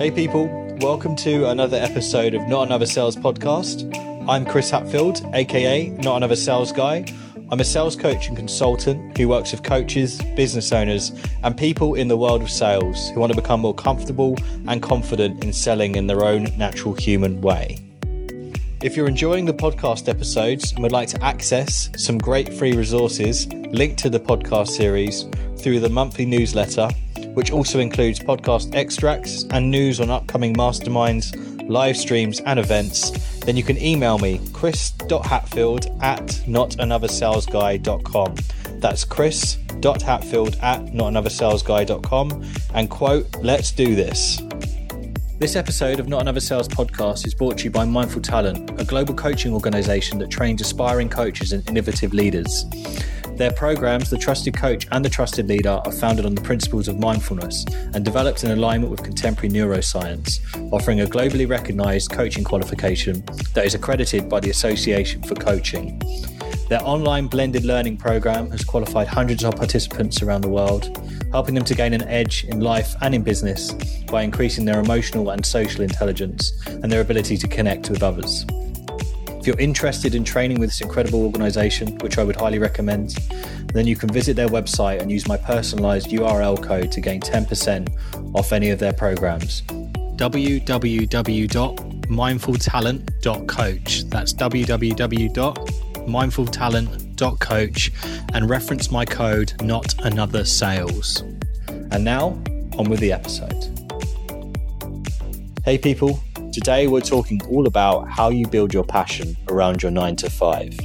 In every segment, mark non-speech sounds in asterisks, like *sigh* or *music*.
Hey, people, welcome to another episode of Not Another Sales Podcast. I'm Chris Hatfield, aka Not Another Sales Guy. I'm a sales coach and consultant who works with coaches, business owners, and people in the world of sales who want to become more comfortable and confident in selling in their own natural human way. If you're enjoying the podcast episodes and would like to access some great free resources linked to the podcast series through the monthly newsletter, which also includes podcast extracts and news on upcoming masterminds, live streams, and events, then you can email me, chris.hatfield at notanothersalesguy.com. That's chris.hatfield at notanothersalesguy.com and quote, let's do this. This episode of Not Another Sales Podcast is brought to you by Mindful Talent, a global coaching organization that trains aspiring coaches and innovative leaders. Their programs, The Trusted Coach and The Trusted Leader, are founded on the principles of mindfulness and developed in alignment with contemporary neuroscience, offering a globally recognized coaching qualification that is accredited by the Association for Coaching. Their online blended learning program has qualified hundreds of participants around the world, helping them to gain an edge in life and in business by increasing their emotional and social intelligence and their ability to connect with others. If you're interested in training with this incredible organization, which I would highly recommend, then you can visit their website and use my personalized URL code to gain 10% off any of their programs. www.mindfultalent.coach. That's www.mindfultalent.coach and reference my code not another sales. And now, on with the episode. Hey people, today we're talking all about how you build your passion around your 9 to 5.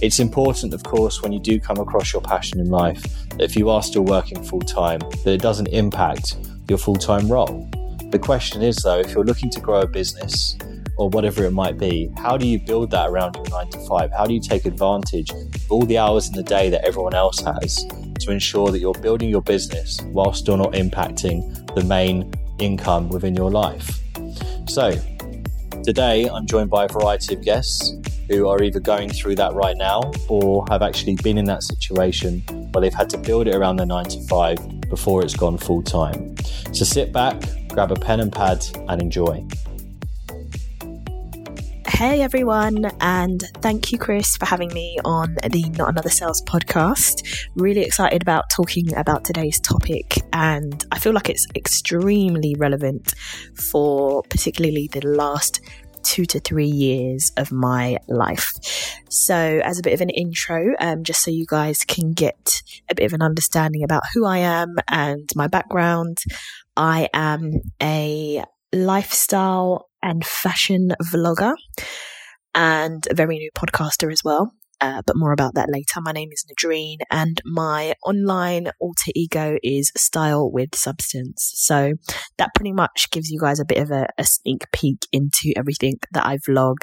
It's important, of course, when you do come across your passion in life, that if you are still working full time, that it doesn't impact your full time role. The question is, though, if you're looking to grow a business or whatever it might be, how do you build that around your nine to five? How do you take advantage of all the hours in the day that everyone else has to ensure that you're building your business while still not impacting the main income within your life? So, today I'm joined by a variety of guests who are either going through that right now or have actually been in that situation where they've had to build it around their nine to five before it's gone full time. So sit back, grab a pen and pad, and enjoy. Hey everyone, and thank you, Chris, for having me on the Not Another Sales podcast. Really excited about talking about today's topic, and I feel like it's extremely relevant for particularly the last two to three years of my life. So, as a bit of an intro, um, just so you guys can get a bit of an understanding about who I am and my background, I am a lifestyle and fashion vlogger and a very new podcaster as well. Uh, but more about that later. My name is Nadreen, and my online alter ego is Style with Substance. So that pretty much gives you guys a bit of a, a sneak peek into everything that I vlog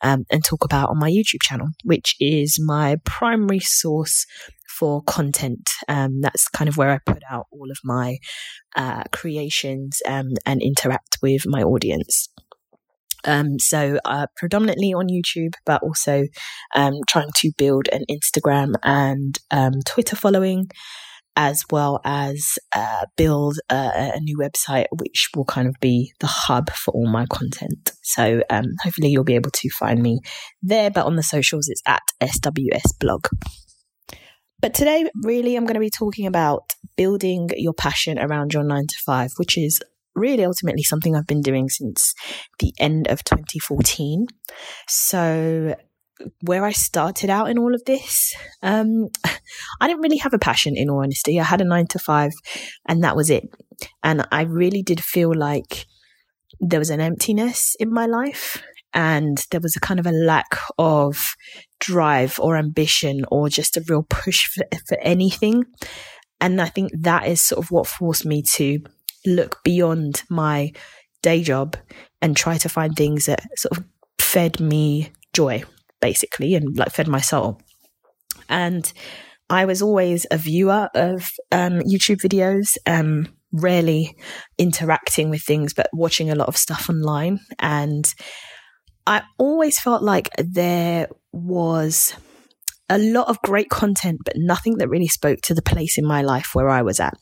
um, and talk about on my YouTube channel, which is my primary source for content. Um, that's kind of where I put out all of my uh, creations um, and interact with my audience. Um, so uh, predominantly on YouTube, but also um, trying to build an Instagram and um, Twitter following, as well as uh, build a, a, new website, which will kind of be the hub for all my content. So um, hopefully you'll be able to find me there, but on the socials it's at SWS Blog. But today, really, I'm going to be talking about building your passion around your nine to five, which is really ultimately something I've been doing since the end of 2014. So, where I started out in all of this, um, *laughs* I didn't really have a passion in all honesty. I had a nine to five and that was it. And I really did feel like there was an emptiness in my life and there was a kind of a lack of drive or ambition or just a real push for, for anything. And I think that is sort of what forced me to look beyond my day job and try to find things that sort of fed me joy, basically, and like fed my soul. And I was always a viewer of um, YouTube videos, um, rarely interacting with things, but watching a lot of stuff online. And I always felt like there was a lot of great content, but nothing that really spoke to the place in my life where I was at.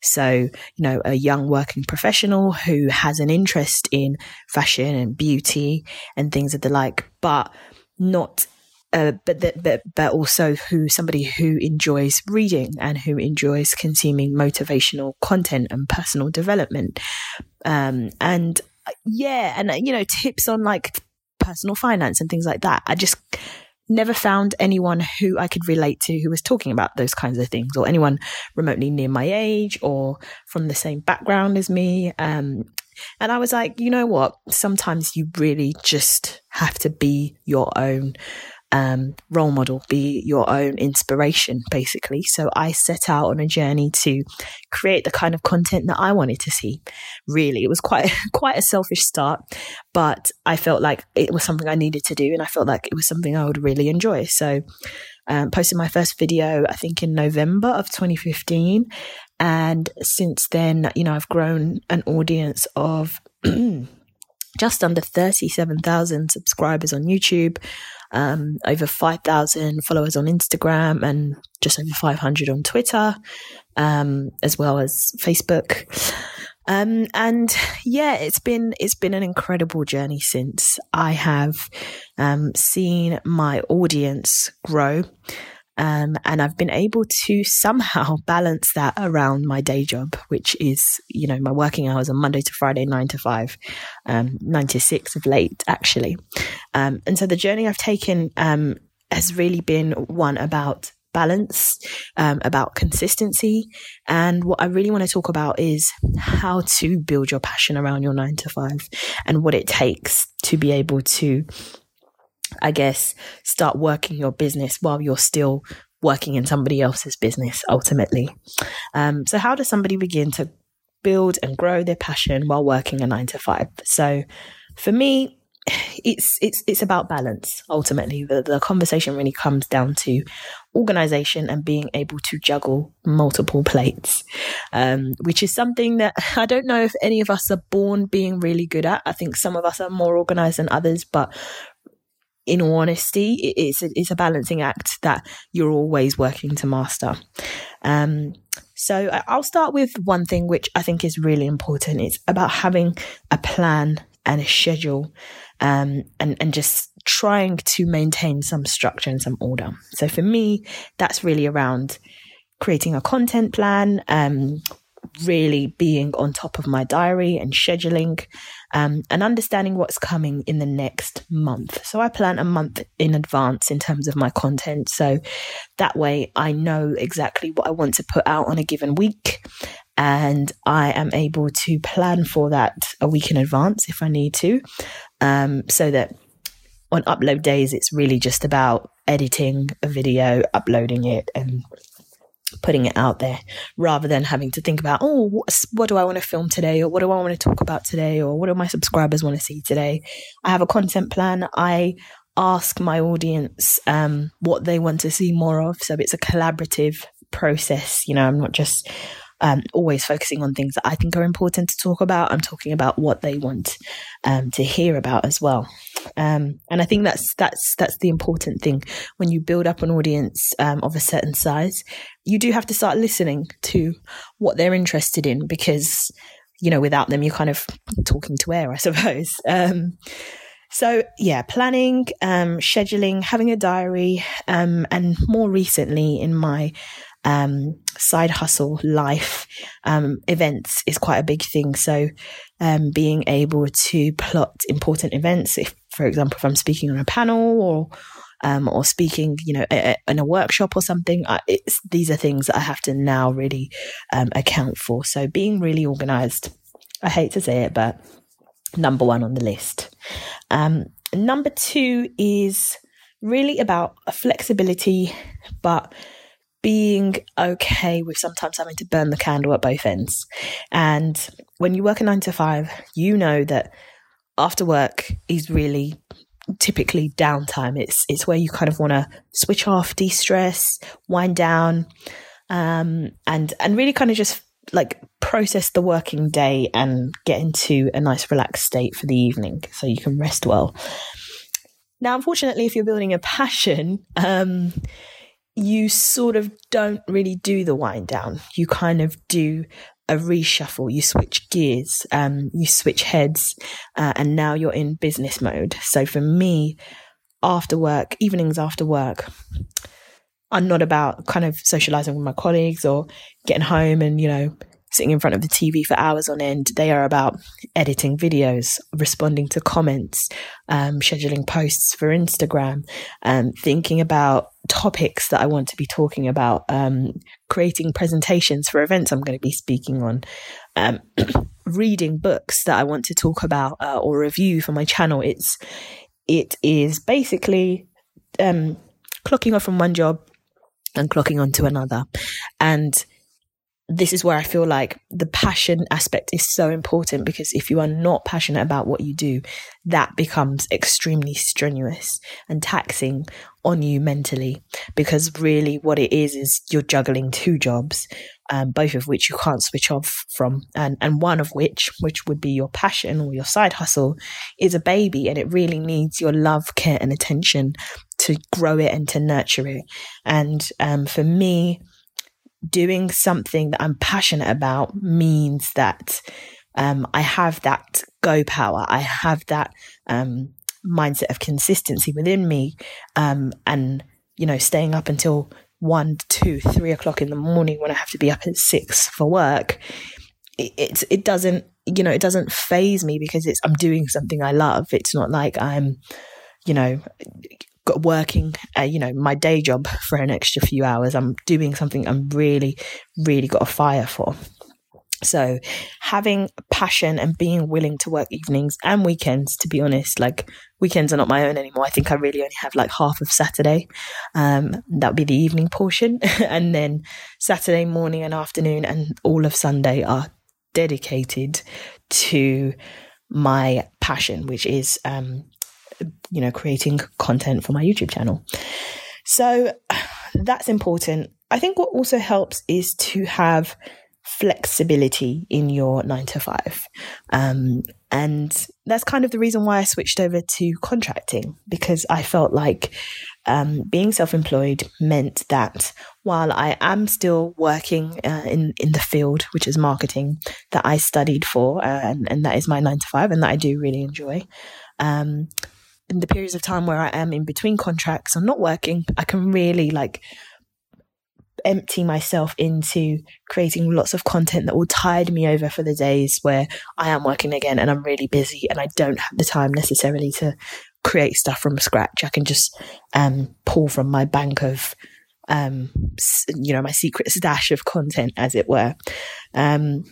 So, you know, a young working professional who has an interest in fashion and beauty and things of the like, but not uh, but that, but but also who somebody who enjoys reading and who enjoys consuming motivational content and personal development, um, and uh, yeah, and uh, you know tips on like personal finance and things like that. I just never found anyone who I could relate to who was talking about those kinds of things, or anyone remotely near my age or from the same background as me. Um, and I was like, you know what? Sometimes you really just have to be your own um, role model, be your own inspiration, basically. So I set out on a journey to create the kind of content that I wanted to see. Really, it was quite *laughs* quite a selfish start, but I felt like it was something I needed to do, and I felt like it was something I would really enjoy. So. Um, posted my first video, I think in November of 2015. And since then, you know, I've grown an audience of *clears throat* just under 37,000 subscribers on YouTube, um, over 5,000 followers on Instagram, and just over 500 on Twitter, um, as well as Facebook. Um, and yeah, it's been it's been an incredible journey since I have um, seen my audience grow. Um, and I've been able to somehow *laughs* balance that around my day job, which is, you know, my working hours on Monday to Friday, nine to five, um, nine to six of late, actually. Um, and so the journey I've taken um, has really been one about balance, um, about consistency. And what I really want to talk about is how to build your passion around your nine to five and what it takes to be able to I guess, start working your business while you're still working in somebody else's business ultimately. Um, so, how does somebody begin to build and grow their passion while working a nine to five? So, for me, it's it's it's about balance ultimately the, the conversation really comes down to organization and being able to juggle multiple plates um, which is something that *laughs* i don't know if any of us are born being really good at i think some of us are more organized than others but in honesty, it's a, it's a balancing act that you're always working to master. Um, so I'll start with one thing which I think is really important. It's about having a plan and a schedule, um, and and just trying to maintain some structure and some order. So for me, that's really around creating a content plan, um, really being on top of my diary and scheduling um, and understanding what's coming in the next month. So I plan a month in advance in terms of my content. So that way I know exactly what I want to put out on a given week. And I am able to plan for that a week in advance if I need to. Um, so that on upload days, it's really just about editing a video, uploading it, and putting it out there rather than having to think about, oh, what do I want to film today? Or what do I want to talk about today? Or what do my subscribers want to see today? I have a content plan. I ask my audience um, what they want to see more of. So it's a collaborative process. You know, I'm not just um, always focusing on things that I think are important to talk about. I'm talking about what they want um, to hear about as well. Um, and I think that's that's that's the important thing when you build up an audience um, of a certain size. You do have to start listening to what they're interested in because you know without them you're kind of talking to air, I suppose. *laughs* Um, so yeah, planning, um, scheduling, having a diary, um, and more recently in my um, side hustle life um, events is quite a big thing. So, um, being able to plot important events, if, for example, if I'm speaking on a panel or um, or speaking, you know, a, a, in a workshop or something, I, these are things that I have to now really um, account for. So, being really organized. I hate to say it, but number one on the list. Um, number two is really about flexibility, but being okay with sometimes having to burn the candle at both ends. And when you work a nine to five, you know that after work is really typically downtime. It's it's where you kind of want to switch off, de-stress, wind down, um, and and really kind of just like process the working day and get into a nice relaxed state for the evening so you can rest well. Now, unfortunately, if you're building a passion, um, you sort of don't really do the wind down. You kind of do a reshuffle. You switch gears, um, you switch heads, uh, and now you're in business mode. So for me, after work, evenings after work, are not about kind of socializing with my colleagues or getting home and, you know, sitting in front of the TV for hours on end. They are about editing videos, responding to comments, um, scheduling posts for Instagram, um, thinking about topics that I want to be talking about, um, creating presentations for events I'm going to be speaking on, um, *clears throat* reading books that I want to talk about uh, or review for my channel. It's it is basically um, clocking off from one job and clocking on to another, and this is where I feel like the passion aspect is so important because if you are not passionate about what you do, that becomes extremely strenuous and taxing on you mentally. Because really, what it is is you're juggling two jobs, um, both of which you can't switch off from, and and one of which, which would be your passion or your side hustle, is a baby, and it really needs your love, care, and attention to grow it and to nurture it. And um, for me doing something that I'm passionate about means that um, I have that go power. I have that um, mindset of consistency within me, um, and you know, staying up until one, two, three o'clock in the morning when I have to be up at six for work. It, it's it doesn't you know it doesn't faze me because it's I'm doing something I love. It's not like I'm you know got working, uh, you know, my day job for an extra few hours. I'm doing something I'm really, really got a fire for. So having passion and being willing to work evenings and weekends, to be honest, like weekends are not my own anymore. I think I really only have like half of Saturday. Um, that would be the evening portion. *laughs* and then Saturday morning and afternoon and all of Sunday are dedicated to my passion, which is um, you know, creating content for my YouTube channel. So that's important. I think what also helps is to have flexibility in your nine to five. Um, and that's kind of the reason why I switched over to contracting because I felt like um, being self employed meant that while I am still working uh, in, in the field, which is marketing, that I studied for, uh, and, and that is my nine to five, and that I do really enjoy. Um, in the periods of time where I am in between contracts, I'm not working, I can really like empty myself into creating lots of content that will tide me over for the days where I am working again and I'm really busy and I don't have the time necessarily to create stuff from scratch. I can just um, pull from my bank of, um, you know, my secret stash of content, as it were. Um,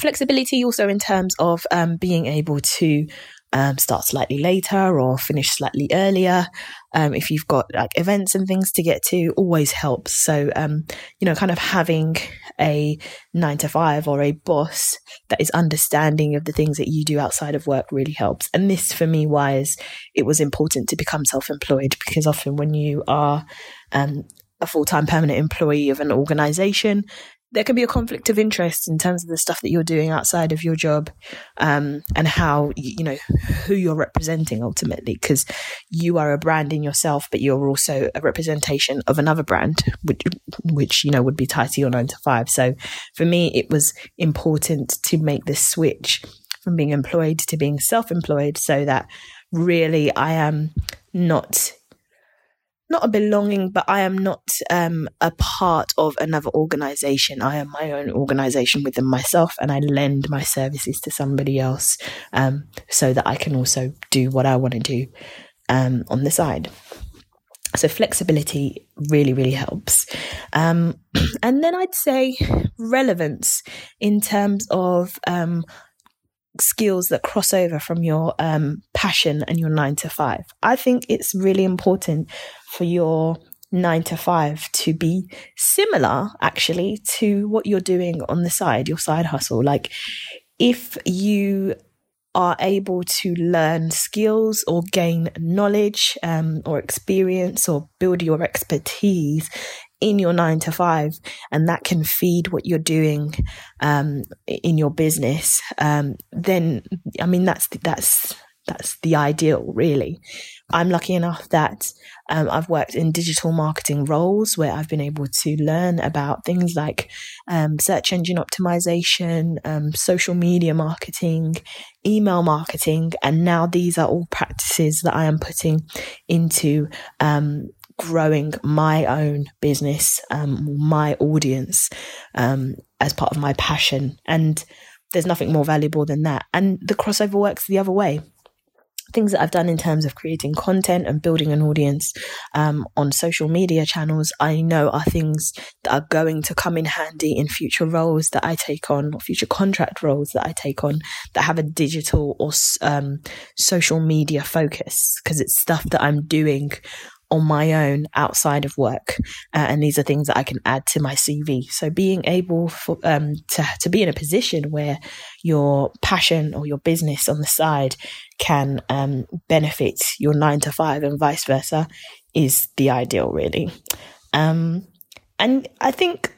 flexibility also in terms of um, being able to um, start slightly later or finish slightly earlier. Um, if you've got like events and things to get to, always helps. So, um, you know, kind of having a nine to five or a boss that is understanding of the things that you do outside of work really helps. And this, for me, was it was important to become self employed because often when you are um, a full time permanent employee of an organization, there can be a conflict of interest in terms of the stuff that you're doing outside of your job um, and how you know who you're representing ultimately because you are a brand in yourself but you're also a representation of another brand which which you know would be tied to your 9 to 5 so for me it was important to make this switch from being employed to being self-employed so that really I am not not a belonging, but I am not um, a part of another organization. I am my own organization within myself, and I lend my services to somebody else um, so that I can also do what I want to do um, on the side. So, flexibility really, really helps. Um, *clears throat* and then I'd say relevance in terms of um, skills that cross over from your um, passion and your nine to five. I think it's really important for your nine to five to be similar actually to what you're doing on the side, your side hustle. Like if you are able to learn skills or gain knowledge um, or experience or build your expertise in your nine to five, and that can feed what you're doing um, in your business, um, then I mean that's that's that's the ideal, really. I'm lucky enough that um, I've worked in digital marketing roles where I've been able to learn about things like um, search engine optimization, um, social media marketing, email marketing, and now these are all practices that I am putting into um, growing my own business, um, my audience, um, as part of my passion. And there's nothing more valuable than that. And the crossover works the other way. Things that I've done in terms of creating content and building an audience um, on social media channels, I know are things that are going to come in handy in future roles that I take on, or future contract roles that I take on that have a digital or um, social media focus, because it's stuff that I'm doing on my own outside of work. Uh, and these are things that I can add to my CV. So being able for, um, to, to be in a position where your passion or your business on the side can um, benefit your nine to five and vice versa is the ideal, really. Um, and I think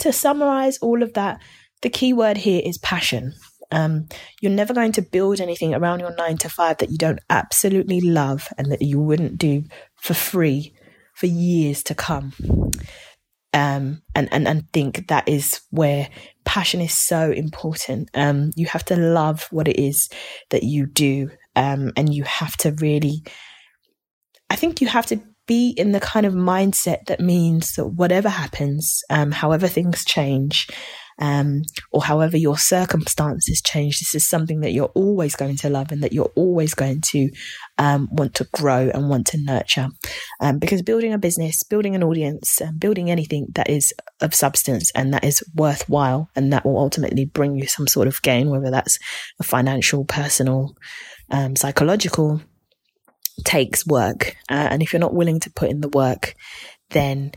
to summarize all of that, the key word here is passion. Um, you're never going to build anything around your nine to five that you don't absolutely love and that you wouldn't do for free for years to come. Um, and, and, and think that is where passion is so important. Um, you have to love what it is that you do. Um, and you have to really, I think you have to be in the kind of mindset that means that whatever happens, um, however things change, um, or however your circumstances change, this is something that you're always going to love and that you're always going to um, want to grow and want to nurture. Um, because building a business, building an audience, um, building anything that is of substance and that is worthwhile and that will ultimately bring you some sort of gain, whether that's a financial, personal, um, psychological, takes work. Uh, and if you're not willing to put in the work, then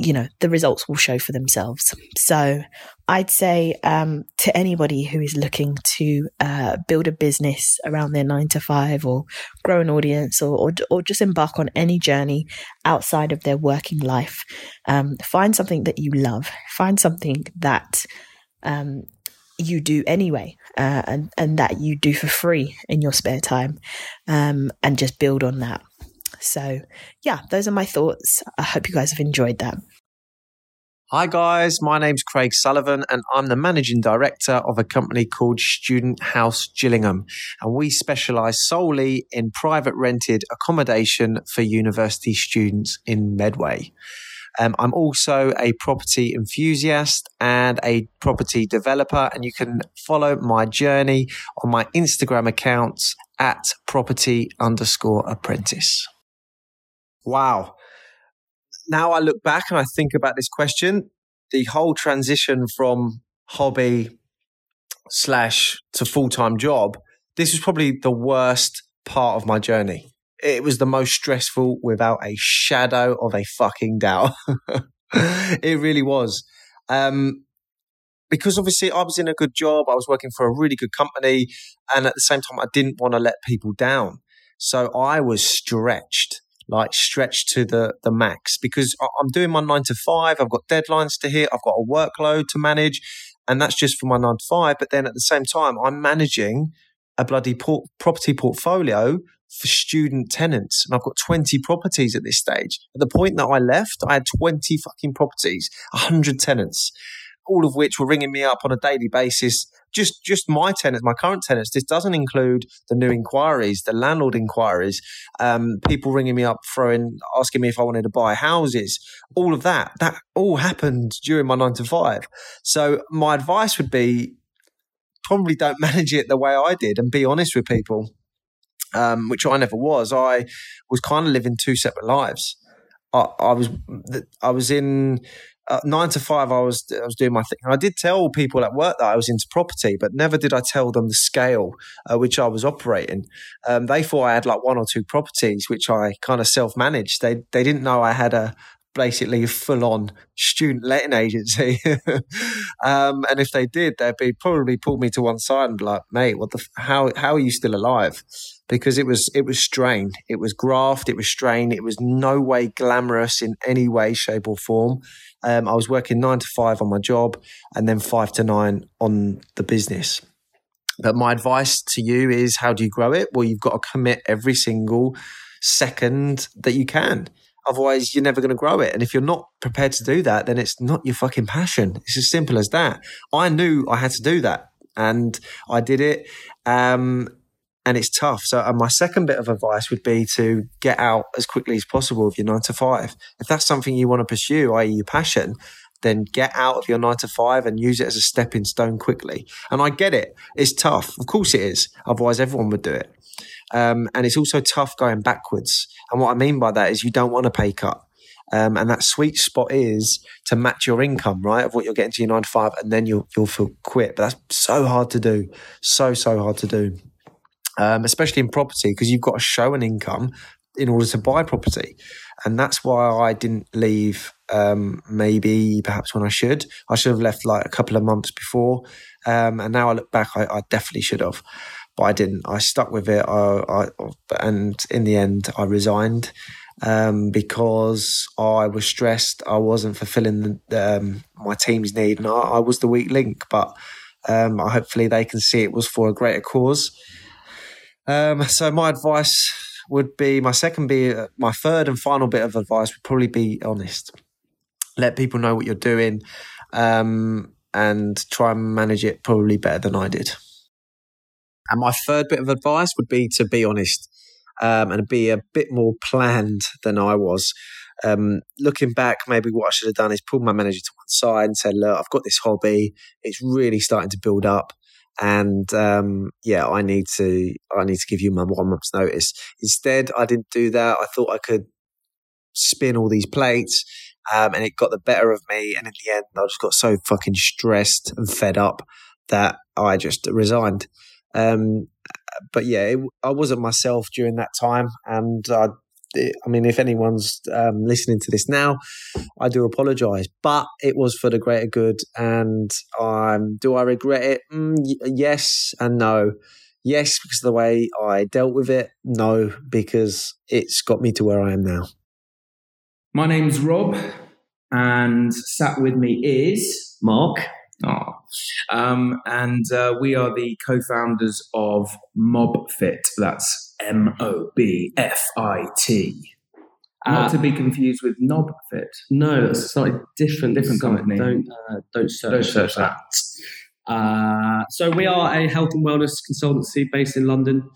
you know, the results will show for themselves. So I'd say um, to anybody who is looking to uh, build a business around their nine to five or grow an audience or, or, or just embark on any journey outside of their working life, um, find something that you love, find something that um, you do anyway uh, and, and that you do for free in your spare time um, and just build on that. So, yeah, those are my thoughts. I hope you guys have enjoyed that. Hi, guys. My name's Craig Sullivan, and I'm the managing director of a company called Student House Gillingham. And we specialize solely in private rented accommodation for university students in Medway. Um, I'm also a property enthusiast and a property developer, and you can follow my journey on my Instagram accounts at property underscore apprentice. Wow. Now I look back and I think about this question, the whole transition from hobby slash to full time job, this was probably the worst part of my journey. It was the most stressful without a shadow of a fucking doubt. *laughs* it really was. Um, because obviously I was in a good job, I was working for a really good company, and at the same time, I didn't want to let people down. So I was stretched like stretched to the the max because I'm doing my nine to five. I've got deadlines to hit. I've got a workload to manage, and that's just for my nine to five. But then at the same time, I'm managing a bloody property portfolio for student tenants, and I've got 20 properties at this stage. At the point that I left, I had 20 fucking properties, 100 tenants all of which were ringing me up on a daily basis. Just, just my tenants, my current tenants. This doesn't include the new inquiries, the landlord inquiries, um, people ringing me up, throwing, asking me if I wanted to buy houses. All of that, that all happened during my nine to five. So my advice would be probably don't *laughs* manage it the way I did and be honest with people. Um, which I never was. I was kind of living two separate lives. I, I was I was in uh, nine to five, I was I was doing my thing. I did tell people at work that I was into property, but never did I tell them the scale uh, which I was operating. Um, they thought I had like one or two properties, which I kind of self managed. They they didn't know I had a basically full on student letting agency. *laughs* um, and if they did, they'd be probably pull me to one side and be like, "Mate, what the? How how are you still alive?" Because it was it was strain, it was graft, it was strain, it was no way glamorous in any way, shape, or form. Um, I was working nine to five on my job and then five to nine on the business. But my advice to you is how do you grow it? Well, you've got to commit every single second that you can. Otherwise, you're never going to grow it. And if you're not prepared to do that, then it's not your fucking passion. It's as simple as that. I knew I had to do that and I did it. Um, and it's tough. So, my second bit of advice would be to get out as quickly as possible of your nine to five. If that's something you want to pursue, i.e., your passion, then get out of your nine to five and use it as a stepping stone quickly. And I get it. It's tough. Of course it is. Otherwise, everyone would do it. Um, and it's also tough going backwards. And what I mean by that is you don't want a pay cut. Um, and that sweet spot is to match your income, right, of what you're getting to your nine to five, and then you'll you'll feel quit. But that's so hard to do, so so hard to do, um, especially in property because you've got to show an income in order to buy property, and that's why I didn't leave. Um, maybe perhaps when I should, I should have left like a couple of months before, um, and now I look back, I, I definitely should have but I didn't. I stuck with it. I, I, and in the end, I resigned um, because I was stressed. I wasn't fulfilling the, um, my team's need, and I, was the weak link. But um, hopefully, they can see it was for a greater cause. Um, so, my advice would be my second be my third and final bit of advice would probably be honest. Let people know what you're doing, um, and try and manage it probably better than I did. And my third bit of advice would be to be honest um, and be a bit more planned than I was. Um, looking back, maybe what I should have done is pulled my manager to one side and said, "Look, I've got this hobby. It's really starting to build up, and um, yeah, I need to I need to give you my one month's notice." Instead, I didn't do that. I thought I could spin all these plates, um, and it got the better of me. And in the end, I just got so fucking stressed and fed up that I just resigned. Um, but yeah, it, I wasn't myself during that time, and I, I mean, if anyone's um, listening to this now, I do apologise, but it was for the greater good. And um, do I regret it? Mm, yes and no. Yes, because of the way I dealt with it. No, because it's got me to where I am now. My name's Rob, and sat with me is Mark. Oh. Um, and uh, we are the co-founders of MobFit. That's M O B F I T. Not uh, to be confused with NobFit. No, it's a slightly different, different company. Don't uh, don't search, don't search that. that. Uh, so we are a health and wellness consultancy based in London.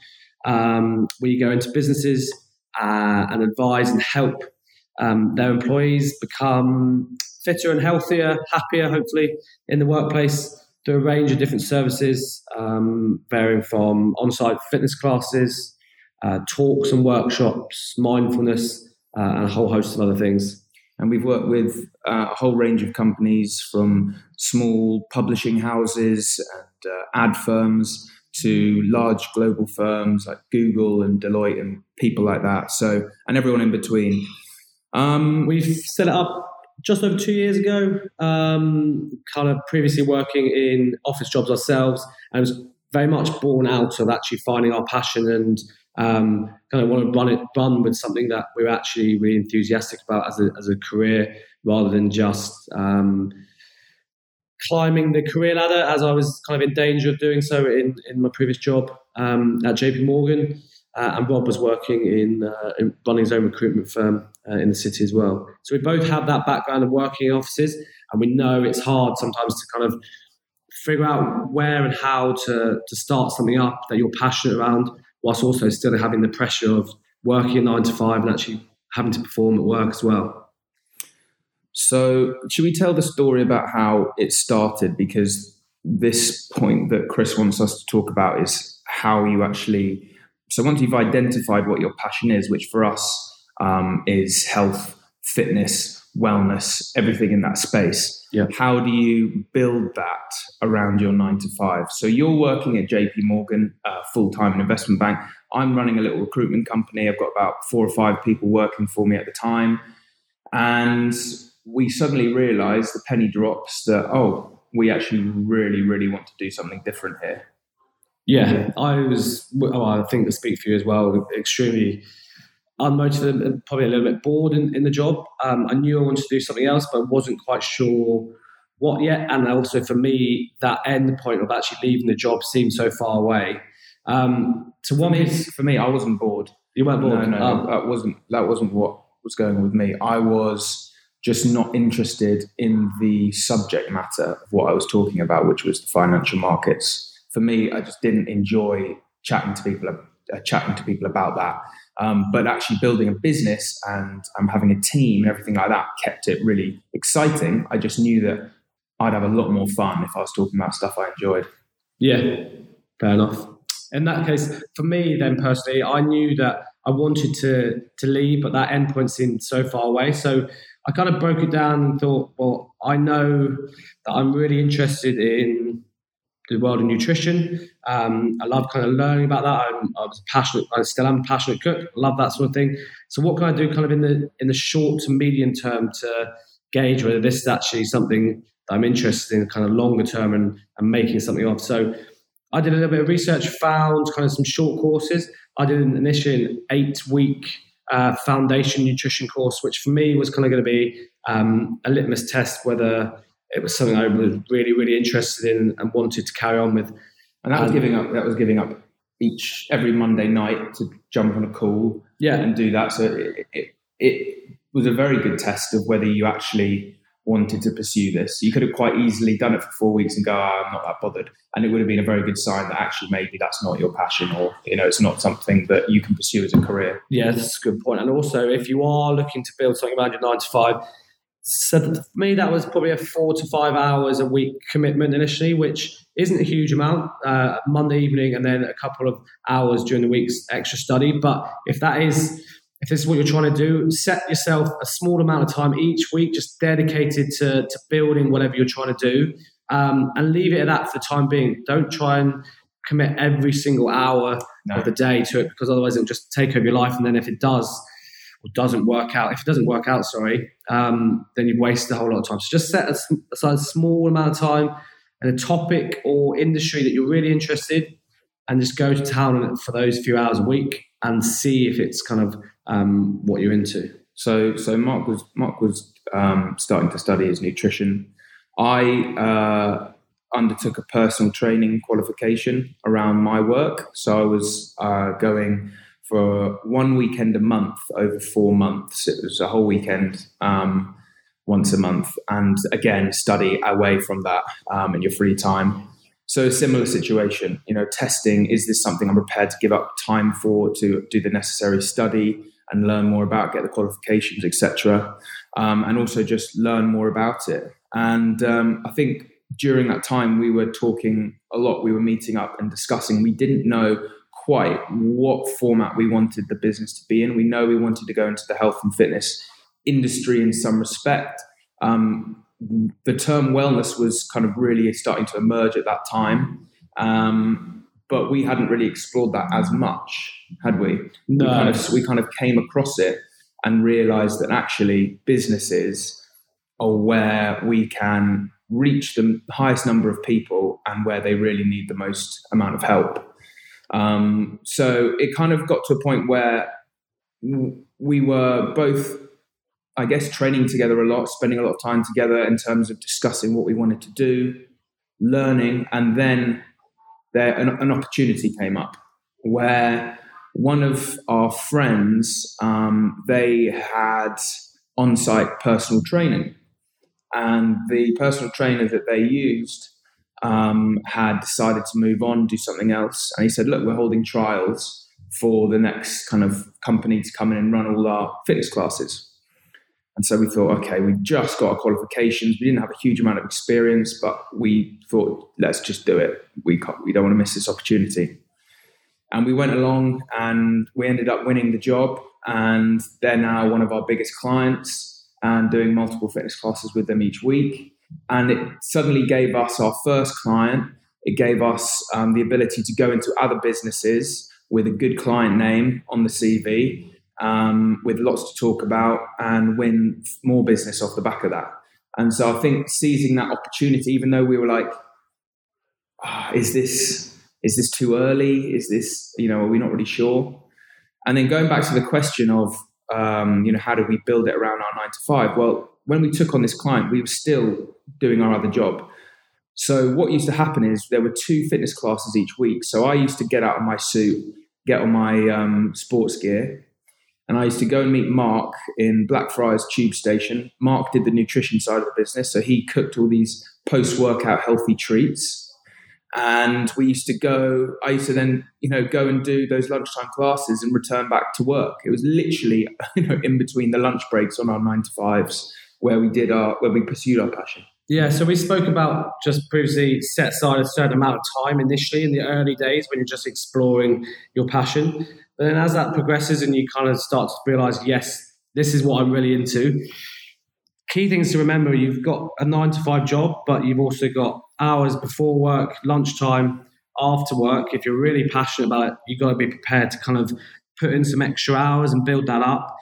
Um, we go into businesses uh, and advise and help um, their employees become fitter and healthier, happier, hopefully, in the workplace through a range of different services, um, varying from on site fitness classes, uh, talks and workshops, mindfulness, uh, and a whole host of other things. And we've worked with uh, a whole range of companies from small publishing houses and uh, ad firms to large global firms like Google and Deloitte and people like that. So, and everyone in between. Um, we've set it up just over two years ago, um, kind of previously working in office jobs ourselves, and was very much born out of actually finding our passion and um, kind of want to run it, run with something that we're actually really enthusiastic about as a, as a career, rather than just um, climbing the career ladder, as I was kind of in danger of doing so in, in my previous job um, at JP Morgan. Uh, and Rob was working in, uh, in, running his own recruitment firm uh, in the city as well. So we both have that background of working in offices, and we know it's hard sometimes to kind of figure out where and how to, to start something up that you're passionate around, whilst also still having the pressure of working nine to five and actually having to perform at work as well. So, should we tell the story about how it started? Because this point that Chris wants us to talk about is how you actually so once you've identified what your passion is, which for us um, is health, fitness, wellness, everything in that space, yeah. how do you build that around your nine to five? So you're working at JP Morgan, uh, full time in investment bank. I'm running a little recruitment company. I've got about four or five people working for me at the time. And we suddenly realize the penny drops that, oh, we actually really, really want to do something different here. Yeah, I was. Well, I think to speak for you as well. Extremely unmotivated and probably a little bit bored in, in the job. Um, I knew I wanted to do something else, but wasn't quite sure what yet, and also for me, that end point of actually leaving the job seemed so far away. Um, to one for me, for me, I wasn't bored. You weren't bored. No, no, oh. that wasn't that wasn't what was going on with me. I was just not interested in the subject matter of what I was talking about, which was the financial markets. For me, I just didn't enjoy chatting to people, uh, chatting to people about that. Um, but actually building a business and um, having a team and everything like that kept it really exciting. I just knew that I'd have a lot more fun if I was talking about stuff I enjoyed. Yeah, fair enough. In that case, for me, then personally, I knew that I wanted to to leave, but that endpoint seemed so far away. So I kind of broke it down and thought, well, I know that I'm really interested in the world of nutrition. Um, I love kind of learning about that. I'm, I was passionate. I still am a passionate cook. I love that sort of thing. So what can I do, kind of in the in the short to medium term, to gauge whether this is actually something that I'm interested in, kind of longer term, and, and making something of. So I did a little bit of research, found kind of some short courses. I did an initial eight week uh, foundation nutrition course, which for me was kind of going to be um, a litmus test whether it was something I was really, really interested in and wanted to carry on with. And that was giving up. That was giving up each every Monday night to jump on a call, yeah. and do that. So it, it, it was a very good test of whether you actually wanted to pursue this. You could have quite easily done it for four weeks and go, oh, I'm not that bothered. And it would have been a very good sign that actually maybe that's not your passion or, you know, it's not something that you can pursue as a career. Yeah, that's a good point. And also, if you are looking to build something around your nine to five, so for me, that was probably a four to five hours a week commitment initially, which isn't a huge amount. Uh, Monday evening and then a couple of hours during the week's extra study. But if that is if this is what you're trying to do, set yourself a small amount of time each week, just dedicated to, to building whatever you're trying to do, um, and leave it at that for the time being. Don't try and commit every single hour no. of the day to it because otherwise it'll just take over your life. And then if it does or doesn't work out, if it doesn't work out, sorry, um, then you've wasted a whole lot of time. So just set aside a small amount of time and a topic or industry that you're really interested and just go to town on it for those few hours a week and see if it's kind of um, what you're into. So, so Mark was Mark was um, starting to study his nutrition. I uh, undertook a personal training qualification around my work. So I was uh, going for one weekend a month over four months. It was a whole weekend um, once a month, and again study away from that um, in your free time. So similar situation, you know, testing, is this something I'm prepared to give up time for to do the necessary study and learn more about, get the qualifications, etc. Um, and also just learn more about it. And um, I think during that time we were talking a lot, we were meeting up and discussing. We didn't know quite what format we wanted the business to be in. We know we wanted to go into the health and fitness industry in some respect. Um, the term wellness was kind of really starting to emerge at that time. Um, but we hadn't really explored that as much, had we? No. We kind of, we kind of came across it and realized that actually businesses are where we can reach the highest number of people and where they really need the most amount of help. Um, so it kind of got to a point where we were both I guess training together a lot, spending a lot of time together in terms of discussing what we wanted to do, learning, and then there an, an opportunity came up where one of our friends um, they had on-site personal training, and the personal trainer that they used um, had decided to move on, do something else, and he said, "Look, we're holding trials." For the next kind of company to come in and run all our fitness classes. And so we thought, okay, we just got our qualifications. We didn't have a huge amount of experience, but we thought, let's just do it. We we don't want to miss this opportunity. And we went along, and we ended up winning the job. And they're now one of our biggest clients, and doing multiple fitness classes with them each week. And it suddenly gave us our first client. It gave us um, the ability to go into other businesses with a good client name on the CV um, with lots to talk about and win more business off the back of that. And so I think seizing that opportunity, even though we were like, oh, is this is this too early? Is this you know are we not really sure? And then going back to the question of um, you know how do we build it around our nine to five? Well, when we took on this client, we were still doing our other job. So what used to happen is there were two fitness classes each week. So I used to get out of my suit, get on my um, sports gear, and I used to go and meet Mark in Blackfriars Tube Station. Mark did the nutrition side of the business, so he cooked all these post-workout healthy treats. And we used to go. I used to then, you know, go and do those lunchtime classes and return back to work. It was literally, *laughs* you know, in between the lunch breaks on our nine to fives where we did our where we pursued our passion. Yeah, so we spoke about just previously set aside a certain amount of time initially in the early days when you're just exploring your passion. But then as that progresses and you kind of start to realize, yes, this is what I'm really into. Key things to remember you've got a nine to five job, but you've also got hours before work, lunchtime, after work. If you're really passionate about it, you've got to be prepared to kind of put in some extra hours and build that up.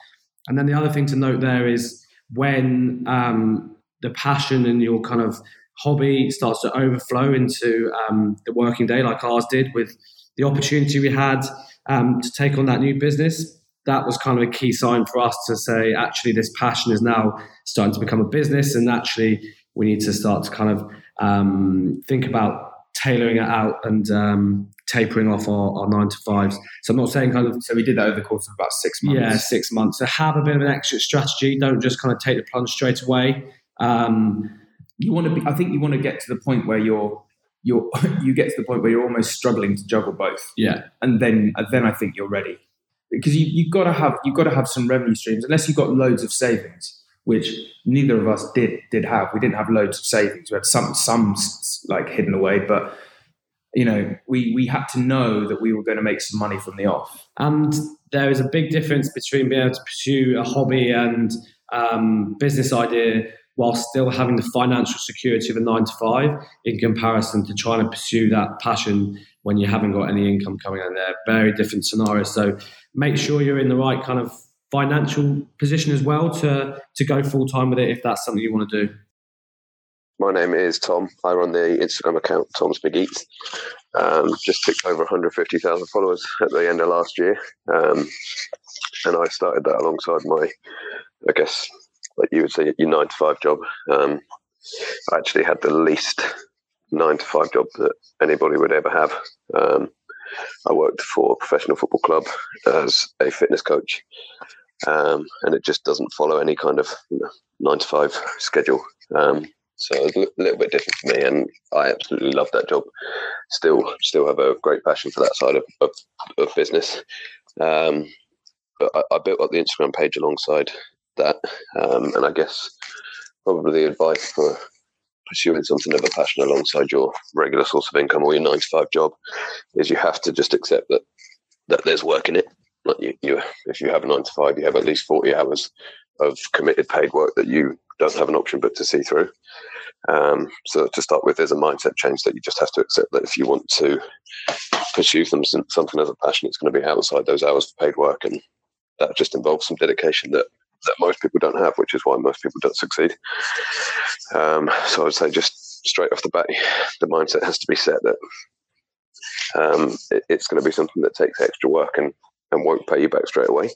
And then the other thing to note there is when um, the passion and your kind of hobby starts to overflow into um, the working day, like ours did, with the opportunity we had um, to take on that new business. That was kind of a key sign for us to say, actually, this passion is now starting to become a business, and actually, we need to start to kind of um, think about tailoring it out and um, tapering off our, our, nine to fives. So I'm not saying kind of. So we did that over the course of about six months. Yeah, six months. So have a bit of an exit strategy. Don't just kind of take the plunge straight away. Um, you want to be. I think you want to get to the point where you're. You're, *laughs* you get to the point where you're almost struggling to juggle both. Yeah, and then then I think you're ready because you you've got to have you've got to have some revenue streams unless you've got loads of savings which neither of us did did have. We didn't have loads of savings. We had some some like hidden away, but you know, we we had to know that we were going to make some money from the off. And there is a big difference between being able to pursue a hobby and um, business idea while still having the financial security of a nine to five in comparison to trying to pursue that passion when you haven't got any income coming in there. Very different scenarios. So make sure you're in the right kind of financial position as well to to go full time with it if that's something you want to do. My name is Tom. I run the Instagram account Tom's Big Eats. Um, just ticked over 150,000 followers at the end of last year, um, and I started that alongside my, I guess, like you would say, your nine to five job. Um, I actually had the least nine to five job that anybody would ever have. Um, I worked for a professional football club as a fitness coach, um, and it just doesn't follow any kind of you know, nine to five schedule. Um, so it's a little bit different for me, and I absolutely love that job. Still, still have a great passion for that side of, of, of business. Um, but I, I, built up the Instagram page alongside that, um, and I guess probably the advice for pursuing something of a passion alongside your regular source of income or your nine to five job is you have to just accept that that there's work in it. Like you, you, if you have a nine to five, you have at least forty hours of committed paid work that you don't have an option but to see through. Um, so to start with, there's a mindset change that you just have to accept that if you want to pursue them, something as a passion, it's going to be outside those hours of paid work, and that just involves some dedication that that most people don't have, which is why most people don't succeed. Um, so I would say just straight off the bat, the mindset has to be set that um, it, it's going to be something that takes extra work and, and won't pay you back straight away.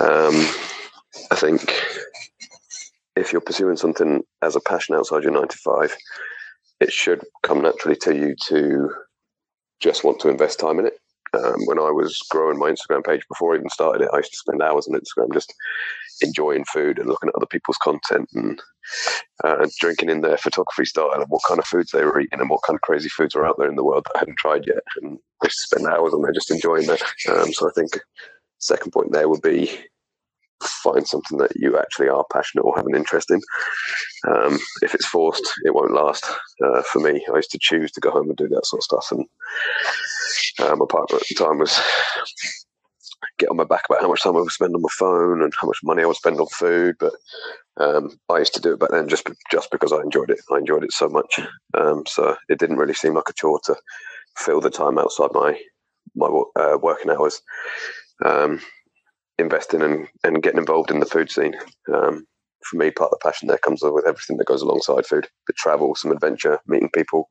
Um, I think if you're pursuing something as a passion outside your nine to five, it should come naturally to you to just want to invest time in it. Um, when I was growing my Instagram page before I even started it, I used to spend hours on Instagram just enjoying food and looking at other people's content and uh, drinking in their photography style and what kind of foods they were eating and what kind of crazy foods were out there in the world that I hadn't tried yet. And I used to spend hours on there just enjoying that. Um, so I think second point there would be find something that you actually are passionate or have an interest in. Um, if it's forced, it won't last. Uh, for me, I used to choose to go home and do that sort of stuff, and uh, my partner at the time was get on my back about how much time I would spend on my phone and how much money I would spend on food. But um, I used to do it back then just just because I enjoyed it. I enjoyed it so much, um, so it didn't really seem like a chore to fill the time outside my my uh, working hours. Um, investing and, and getting involved in the food scene. Um, for me, part of the passion there comes with everything that goes alongside food: the travel, some adventure, meeting people,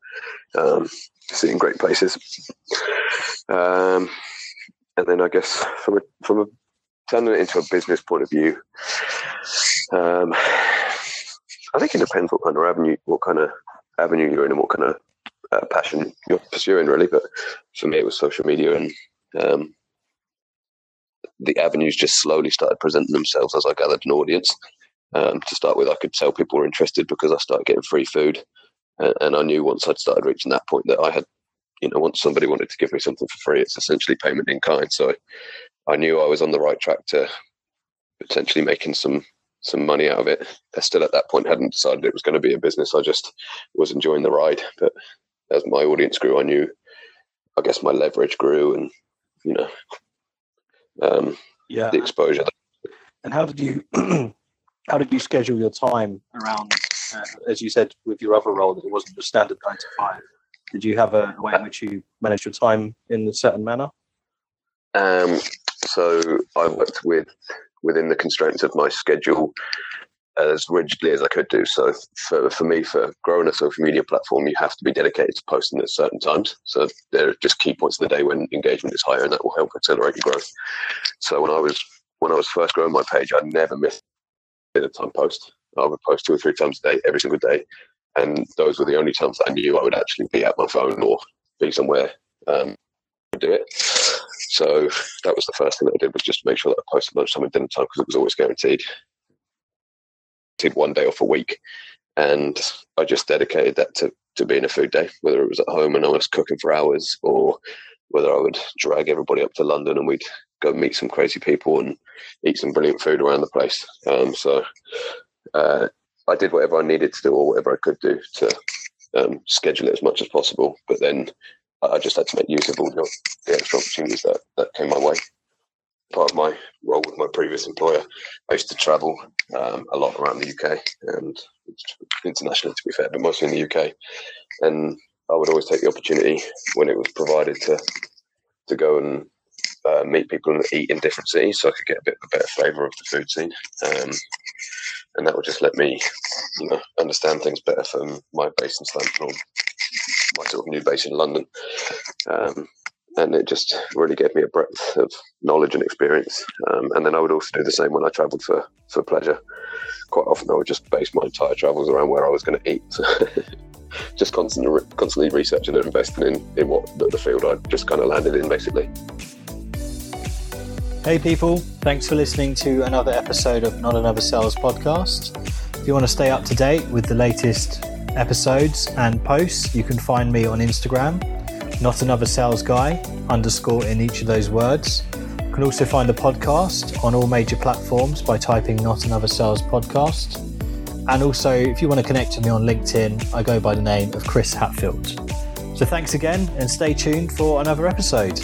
um, seeing great places. Um, and then I guess from a from a turning it into a business point of view, um, I think it depends what kind of avenue, what kind of avenue you're in, and what kind of uh, passion you're pursuing, really. But for me, it was social media, and um, the avenues just slowly started presenting themselves as I gathered an audience. Um, to start with, I could tell people were interested because I started getting free food, and, and I knew once I'd started reaching that point that I had, you know, once somebody wanted to give me something for free, it's essentially payment in kind. So I knew I was on the right track to potentially making some some money out of it. I still at that point hadn't decided it was going to be a business. I just was enjoying the ride. But as my audience grew, I knew, I guess my leverage grew, and you know, um, Yeah. the exposure. And how did you *clears throat* how did you schedule your time around, uh, as you said, with your other role that it wasn't just standard nine to five? Did you have a way in which you managed your time in a certain manner? Um, so I worked with within the constraints of my schedule as rigidly as I could do. So for, for me, for growing a social media platform, you have to be dedicated to posting at certain times. So there are just key points of the day when engagement is higher, and that will help accelerate your growth. So when I was when I was first growing my page, I never missed a time post. I would post two or three times a day, every single day, and those were the only times I knew I would actually be at my phone or be somewhere um, to do it. So that was the first thing that I did was just make sure that I posted lunchtime and dinner time because it was always guaranteed. Did one day off a week, and I just dedicated that to to being a food day, whether it was at home and I was cooking for hours, or whether I would drag everybody up to London and we'd go meet some crazy people and eat some brilliant food around the place. Um, so uh, I did whatever I needed to do or whatever I could do to um, schedule it as much as possible. But then I just had to make use of all the, the extra opportunities that, that came my way. Part of my role with my previous employer, I used to travel um, a lot around the UK and internationally, to be fair, but mostly in the UK. And I would always take the opportunity when it was provided to to go and uh, meet people and eat in different cities, so I could get a bit of a better flavour of the food scene. Um, and that would just let me, you know, understand things better from my base in Stamford, or my sort of new base in London. Um, and it just really gave me a breadth of knowledge and experience. Um, and then I would also do the same when I travelled for for pleasure. Quite often, I would just base my entire travels around where I was going to eat. *laughs* just constantly, constantly researching and investing in, in what the, the field I just kind of landed in, basically. Hey people, thanks for listening to another episode of Not Another Sales podcast. If you want to stay up to date with the latest episodes and posts, you can find me on Instagram, Not Another Sales Guy, underscore in each of those words. You can also find the podcast on all major platforms by typing Not Another Sales Podcast. And also, if you want to connect with me on LinkedIn, I go by the name of Chris Hatfield. So thanks again and stay tuned for another episode.